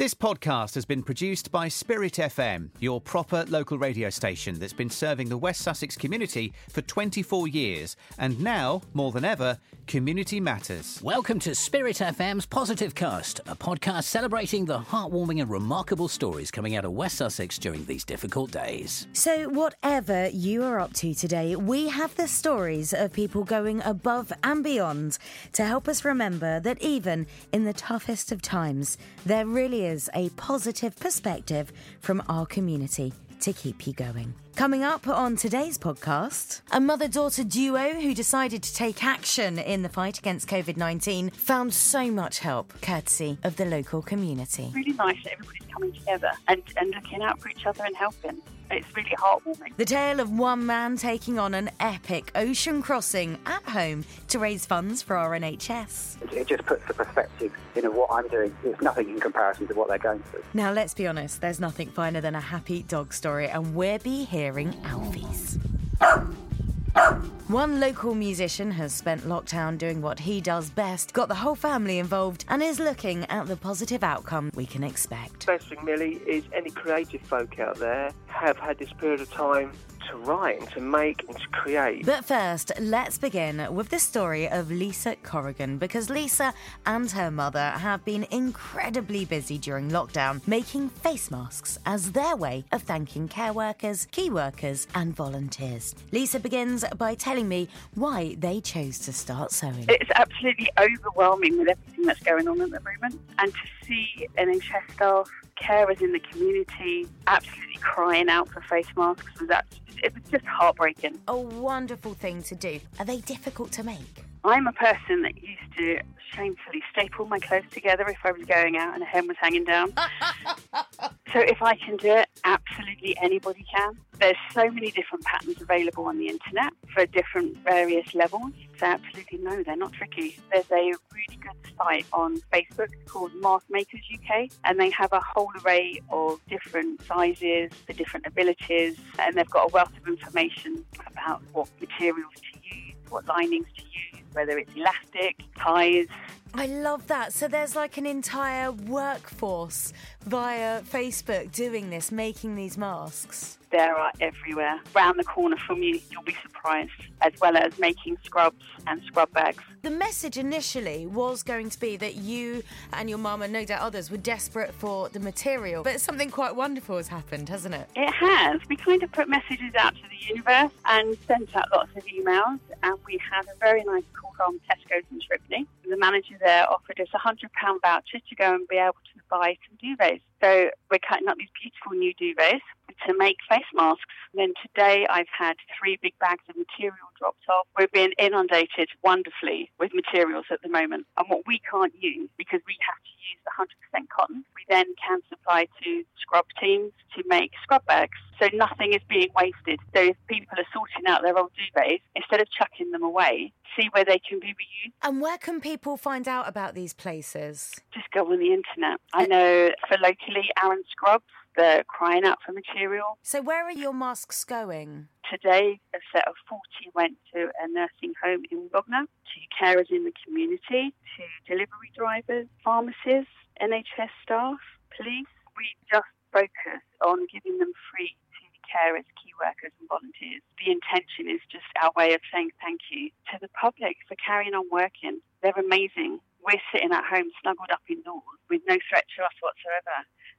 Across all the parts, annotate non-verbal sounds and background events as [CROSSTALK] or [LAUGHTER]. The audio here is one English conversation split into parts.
This podcast has been produced by Spirit FM, your proper local radio station that's been serving the West Sussex community for 24 years. And now, more than ever, community matters. Welcome to Spirit FM's Positive Cast, a podcast celebrating the heartwarming and remarkable stories coming out of West Sussex during these difficult days. So, whatever you are up to today, we have the stories of people going above and beyond to help us remember that even in the toughest of times, there really is a positive perspective from our community to keep you going. Coming up on today's podcast, a mother daughter duo who decided to take action in the fight against COVID 19 found so much help courtesy of the local community. really nice that everybody's coming together and, and looking out for each other and helping. It's really heartwarming. The tale of one man taking on an epic ocean crossing at home to raise funds for our NHS. It just puts the perspective in of what I'm doing. It's nothing in comparison to what they're going through. Now, let's be honest, there's nothing finer than a happy dog story, and we'll be hearing Alfie's. One local musician has spent lockdown doing what he does best, got the whole family involved, and is looking at the positive outcome we can expect. best thing, Millie, is any creative folk out there have had this period of time to write and to make and to create. But first, let's begin with the story of Lisa Corrigan because Lisa and her mother have been incredibly busy during lockdown making face masks as their way of thanking care workers, key workers, and volunteers. Lisa begins by telling me why they chose to start sewing. It's absolutely overwhelming with everything that's going on at the moment. And to see NHS staff, carers in the community absolutely crying out for face masks was absolutely, it was just heartbreaking. A wonderful thing to do. Are they difficult to make? I'm a person that used to shamefully staple my clothes together if I was going out and a hem was hanging down. [LAUGHS] so if I can do it, absolutely anybody can. There's so many different patterns available on the internet for different various levels. So absolutely no, they're not tricky. There's a really good site on Facebook called Mask Makers UK, and they have a whole array of different sizes, the different abilities, and they've got a wealth of information about what materials to use, what linings to use, whether it's elastic, ties. I love that. So there's like an entire workforce via Facebook doing this, making these masks. There are everywhere. Round the corner from you, you'll be surprised, as well as making scrubs and scrub bags. The message initially was going to be that you and your mum and no doubt others were desperate for the material, but something quite wonderful has happened, hasn't it? It has. We kind of put messages out to the universe and sent out lots of emails, and we had a very nice call from Tesco's in Shripney. The manager there offered us a £100 voucher to go and be able to buy some duvets. So we're cutting up these beautiful new duvets to make face masks. And then today I've had three big bags of material dropped off. We're being inundated wonderfully with materials at the moment. And what we can't use, because we have to use 100% cotton, we then can supply to scrub teams to make scrub bags. So nothing is being wasted. So if people are sorting out their old duvets, instead of chucking them away, see where they can be reused. And where can people find out about these places? Just go on the internet. I uh, know for locally, Arun Scrubs, they're crying out for material. So, where are your masks going? Today, a set of 40 went to a nursing home in Bognor, to carers in the community, to delivery drivers, pharmacists, NHS staff, police. We just focus on giving them free to carers, key workers and volunteers. The intention is just our way of saying thank you to the public for carrying on working. They're amazing. We're sitting at home snuggled up indoors with no threat to us whatsoever.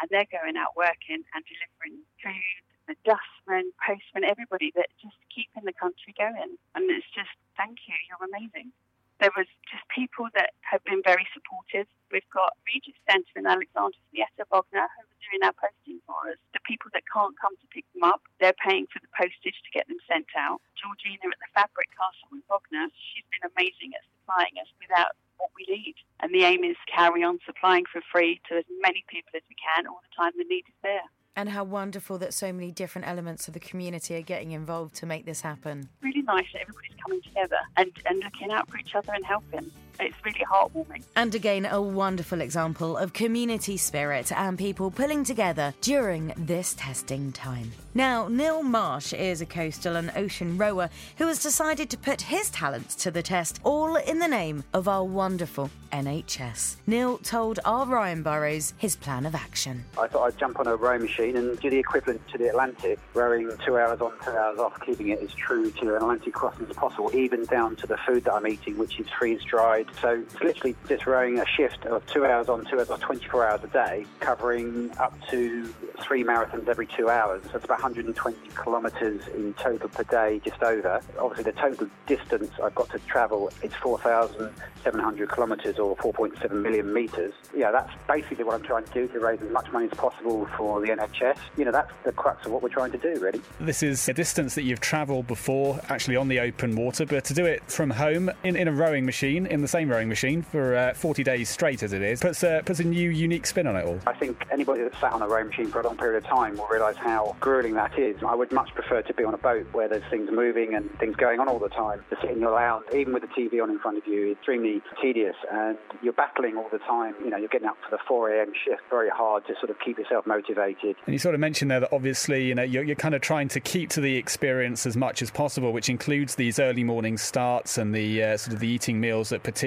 And they're going out working and delivering food, the dustmen, postmen, everybody that just keeping the country going. And it's just thank you, you're amazing. There was just people that have been very supportive. We've got Regis Centre in Alexandra Theatre Bognor who are doing our posting for us. The people that can't come to pick them up, they're paying for the postage to get them sent out. Georgina at the Fabric Castle in Bognor, she's been amazing at supplying us without we need. And the aim is to carry on supplying for free to as many people as we can all the time the need is there. And how wonderful that so many different elements of the community are getting involved to make this happen. Really nice that everybody's coming together and, and looking out for each other and helping. It's really heartwarming. And again, a wonderful example of community spirit and people pulling together during this testing time. Now, Neil Marsh is a coastal and ocean rower who has decided to put his talents to the test, all in the name of our wonderful NHS. Neil told our Ryan Burrows his plan of action. I thought I'd jump on a rowing machine and do the equivalent to the Atlantic, rowing two hours on, two hours off, keeping it as true to an Atlantic crossing as possible, even down to the food that I'm eating, which is freeze dried. So it's literally just rowing a shift of two hours on, two hours off, 24 hours a day, covering up to three marathons every two hours. So it's about 120 kilometres in total per day, just over. Obviously, the total distance I've got to travel is 4,700 kilometres or 4.7 million metres. Yeah, that's basically what I'm trying to do to raise as much money as possible for the NHS. You know, that's the crux of what we're trying to do, really. This is a distance that you've travelled before, actually on the open water, but to do it from home in, in a rowing machine, in the same rowing machine for uh, 40 days straight as it is, puts, uh, puts a new, unique spin on it all. I think anybody that's sat on a rowing machine for a long period of time will realise how grueling that is. I would much prefer to be on a boat where there's things moving and things going on all the time. To sit in your lounge, even with the TV on in front of you, is extremely tedious and you're battling all the time. You know, you're getting up for the 4 a.m. shift, very hard to sort of keep yourself motivated. And you sort of mentioned there that obviously, you know, you're, you're kind of trying to keep to the experience as much as possible, which includes these early morning starts and the uh, sort of the eating meals at particular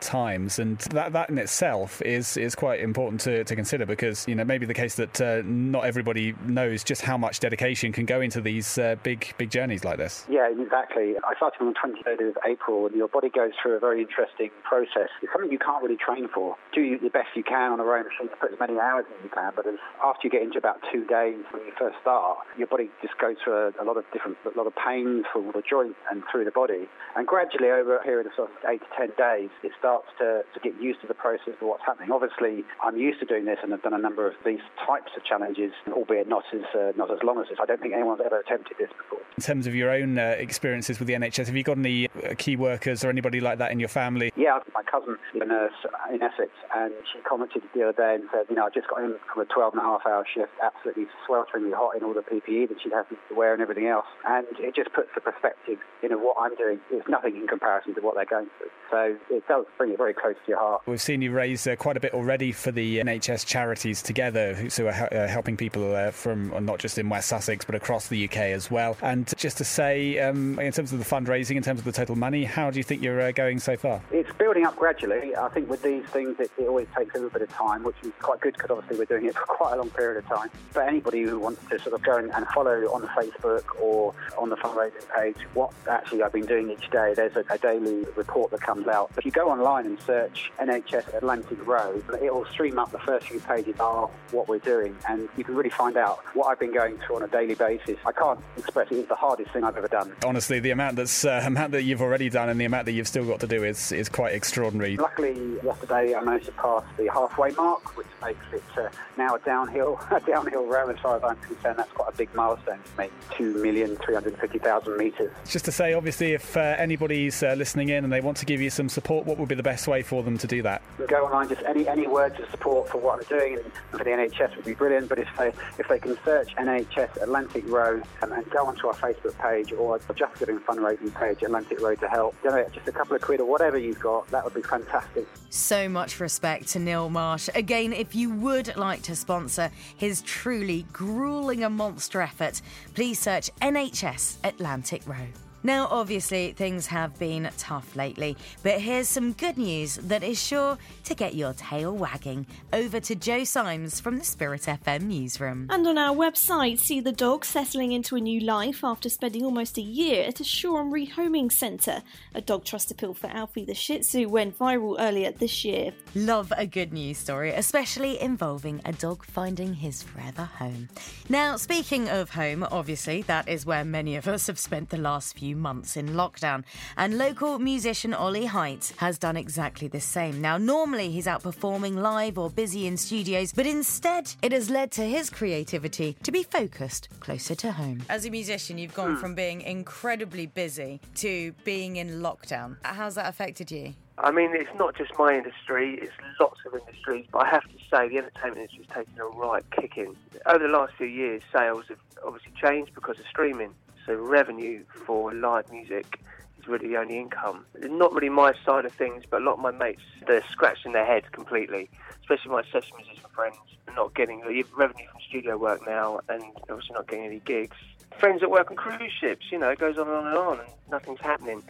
times. And that, that in itself is is quite important to, to consider because, you know, maybe the case that uh, not everybody knows just how much dedication can go into these uh, big, big journeys like this. Yeah, exactly. I started on the 23rd of April, and your body goes through a very interesting process. It's something you can't really train for. Do the best you can on a rowing machine put as many hours as you can, but after you get into about two days when you first start, your body just goes through a, a lot of different, a lot of pain through the joint and through the body. And gradually, over a period of sort of eight to ten days, it starts to, to get used to the process of what's happening. Obviously, I'm used to doing this and I've done a number of these types of challenges, albeit not as uh, not as long as this. I don't think anyone's ever attempted this before. In terms of your own uh, experiences with the NHS, have you got any uh, key workers or anybody like that in your family? Yeah, my cousin is a nurse in Essex, and she commented the other day and said, you know, I just got in from a 12 and a half hour shift, absolutely swelteringly hot in all the PPE that she'd have to wear and everything else. And it just puts the perspective, you know, what I'm doing is nothing in comparison to what they're going through. So it does bring it very close to your heart. We've seen you raise uh, quite a bit already for the NHS charities together, who are uh, helping people uh, from not just in West Sussex but across the UK as well. And just to say, um, in terms of the fundraising, in terms of the total money, how do you think you're uh, going so far? It's building up gradually. I think with these things, it, it always takes a little bit of time, which is quite good because obviously we're doing it [LAUGHS] for quite a long period of time. But anybody who wants to sort of go and follow on Facebook or on the fundraising page what actually I've been doing each day, there's a, a daily report that comes out. If you go online and search NHS Atlantic Road, it will stream up the first few pages are what we're doing, and you can really find out what I've been going through on a daily basis. I can't express it. It's the hardest thing I've ever done. Honestly, the amount that's uh, [LAUGHS] amount that you've already done and the amount that you've still got to do is is quite extraordinary. Luckily, yesterday I managed to pass the halfway mark, which makes it uh, now a downhill [LAUGHS] a downhill row. As far as I'm concerned, that's quite a big milestone for me. Two million three hundred fifty thousand metres. Just to say, obviously, if uh, anybody's uh, listening in and they want to give you some support, what would be the best way for them to do that? Go online. Just any any words of support for what I'm doing for the NHS would be brilliant. But if they if they can search NHS Atlantic Road and, and go onto our Facebook page or Just Giving fundraising page, Atlantic Road to help, donate just a couple of quid or whatever you've got, that would be fantastic. So much respect to Neil Marsh. Again, if you would like to sponsor his truly grueling and monster effort, please search NHS Atlantic Road. Now, obviously, things have been tough lately, but here's some good news that is sure to get your tail wagging. Over to Joe Symes from the Spirit FM newsroom. And on our website, see the dog settling into a new life after spending almost a year at a Shoreham rehoming centre. A dog trust appeal for Alfie the Shih Tzu went viral earlier this year. Love a good news story, especially involving a dog finding his forever home. Now, speaking of home, obviously, that is where many of us have spent the last few months in lockdown. And local musician Ollie Height has done exactly the same. Now, normally he's out performing live or busy in studios, but instead it has led to his creativity to be focused closer to home. As a musician, you've gone from being incredibly busy to being in lockdown. How's that affected you? I mean, it's not just my industry, it's lots of industries, but I have to say the entertainment industry has taken a right kicking. Over the last few years, sales have obviously changed because of streaming. So revenue for live music is really the only income. It's Not really my side of things, but a lot of my mates, they're scratching their heads completely, especially my session musician friends, not getting revenue from studio work now and obviously not getting any gigs. Friends that work on cruise ships, you know, it goes on and on and on and nothing's happening.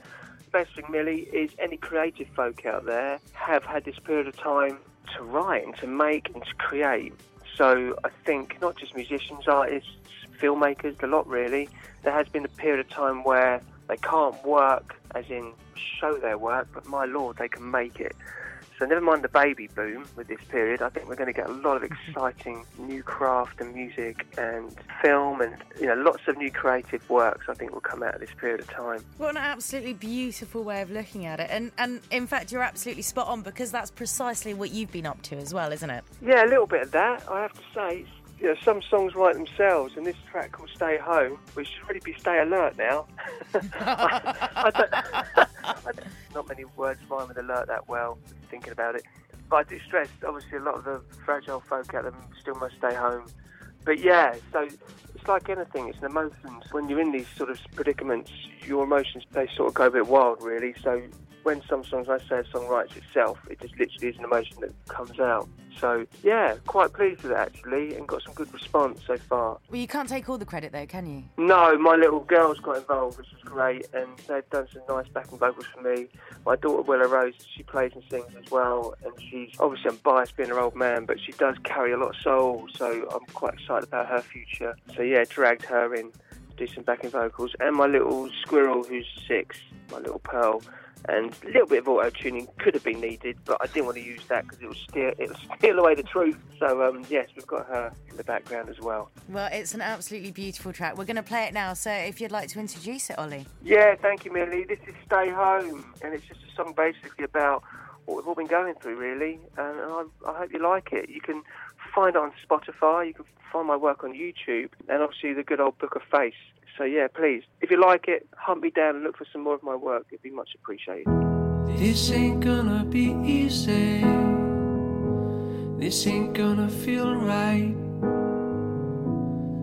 The best thing, Millie, is any creative folk out there have had this period of time to write and to make and to create. So I think not just musicians, artists, filmmakers, a lot really. There has been a period of time where they can't work, as in show their work, but my lord, they can make it. So never mind the baby boom with this period. I think we're going to get a lot of [LAUGHS] exciting new craft and music and film and you know lots of new creative works. I think will come out of this period of time. What an absolutely beautiful way of looking at it, and and in fact you're absolutely spot on because that's precisely what you've been up to as well, isn't it? Yeah, a little bit of that. I have to say, you know, some songs write themselves, and this track called "Stay Home," which should really be "Stay Alert" now. [LAUGHS] I, don't, I don't, not many words rhyme with "alert" that well. Thinking about it, but I do stress. Obviously, a lot of the fragile folk out there still must stay home. But yeah, so it's like anything. It's an emotions. When you're in these sort of predicaments, your emotions they sort of go a bit wild, really. So when some songs I say a song writes itself, it just literally is an emotion that comes out. So yeah, quite pleased with it actually, and got some good response so far. Well, you can't take all the credit though, can you? No, my little girls got involved, which was great, and they've done some nice backing vocals for me. My daughter Willow Rose, she plays and sings as well, and she's obviously I'm biased being her old man, but she does carry a lot of soul, so I'm quite excited about her future. So yeah, dragged her in do some backing vocals, and my little squirrel who's six, my little Pearl and a little bit of auto tuning could have been needed, but I didn't want to use that because it will steal it will [LAUGHS] steal away the truth. So um, yes, we've got her in the background as well. Well, it's an absolutely beautiful track. We're going to play it now. So if you'd like to introduce it, Ollie. Yeah, thank you, Millie. This is "Stay Home," and it's just a song basically about what we've all been going through, really. And I, I hope you like it. You can find it on Spotify. You can find my work on YouTube, and obviously the good old Book of Face. So yeah, please, if you like it, hunt me down and look for some more of my work. It'd be much appreciated. This ain't gonna be easy. This ain't gonna feel right.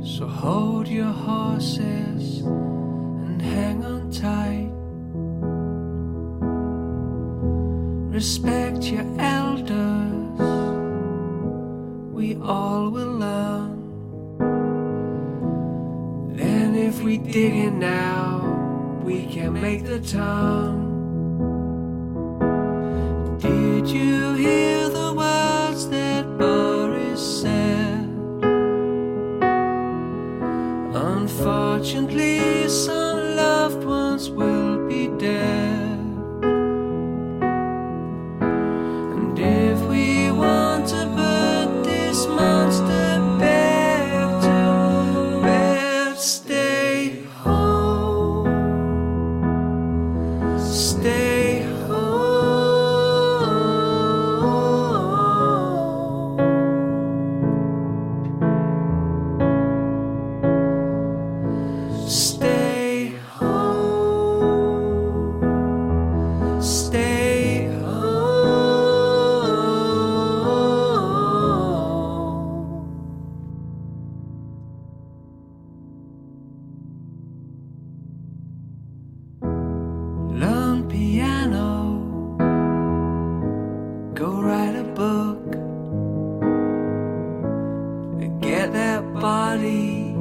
So hold your horses and hang on tight. Respect your elders. We all will learn. Then, if we dig in now, we can make the turn. Body.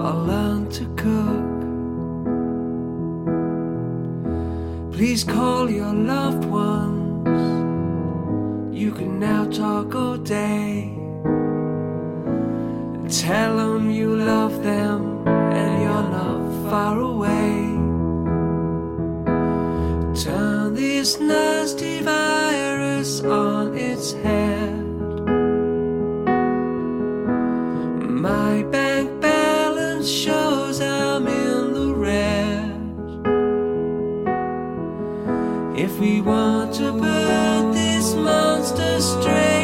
Or learn to cook. Please call your loved ones. You can now talk all day. Tell them you love them and you're not far away. Turn this nasty virus on its head. My bank balance shows I'm in the red. If we want to put this monster straight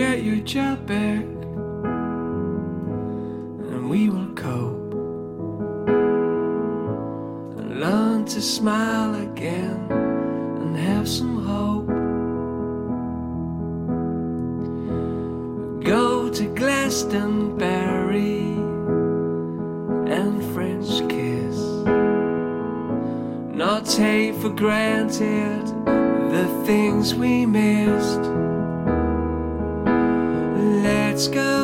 get your job back and we will cope and learn to smile again and have some hope. Go to Glastonbury and French kiss. Not take for granted the things we missed. Let's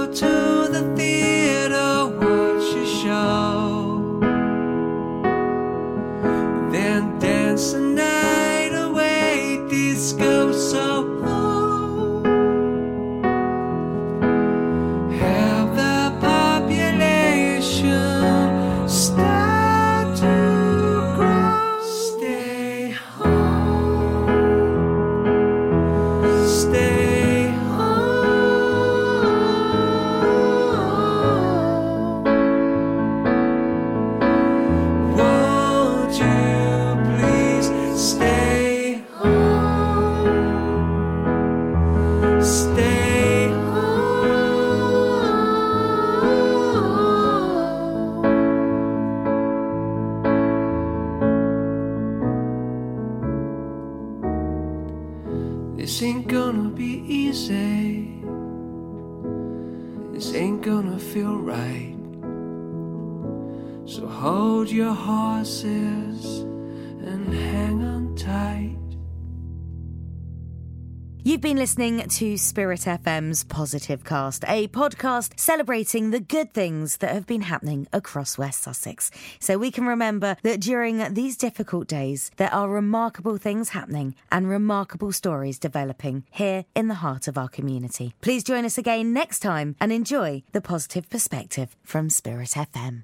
right. So hold your horses and hang on tight. You've been listening to Spirit FM's Positive Cast, a podcast celebrating the good things that have been happening across West Sussex. So we can remember that during these difficult days, there are remarkable things happening and remarkable stories developing here in the heart of our community. Please join us again next time and enjoy the positive perspective from Spirit FM.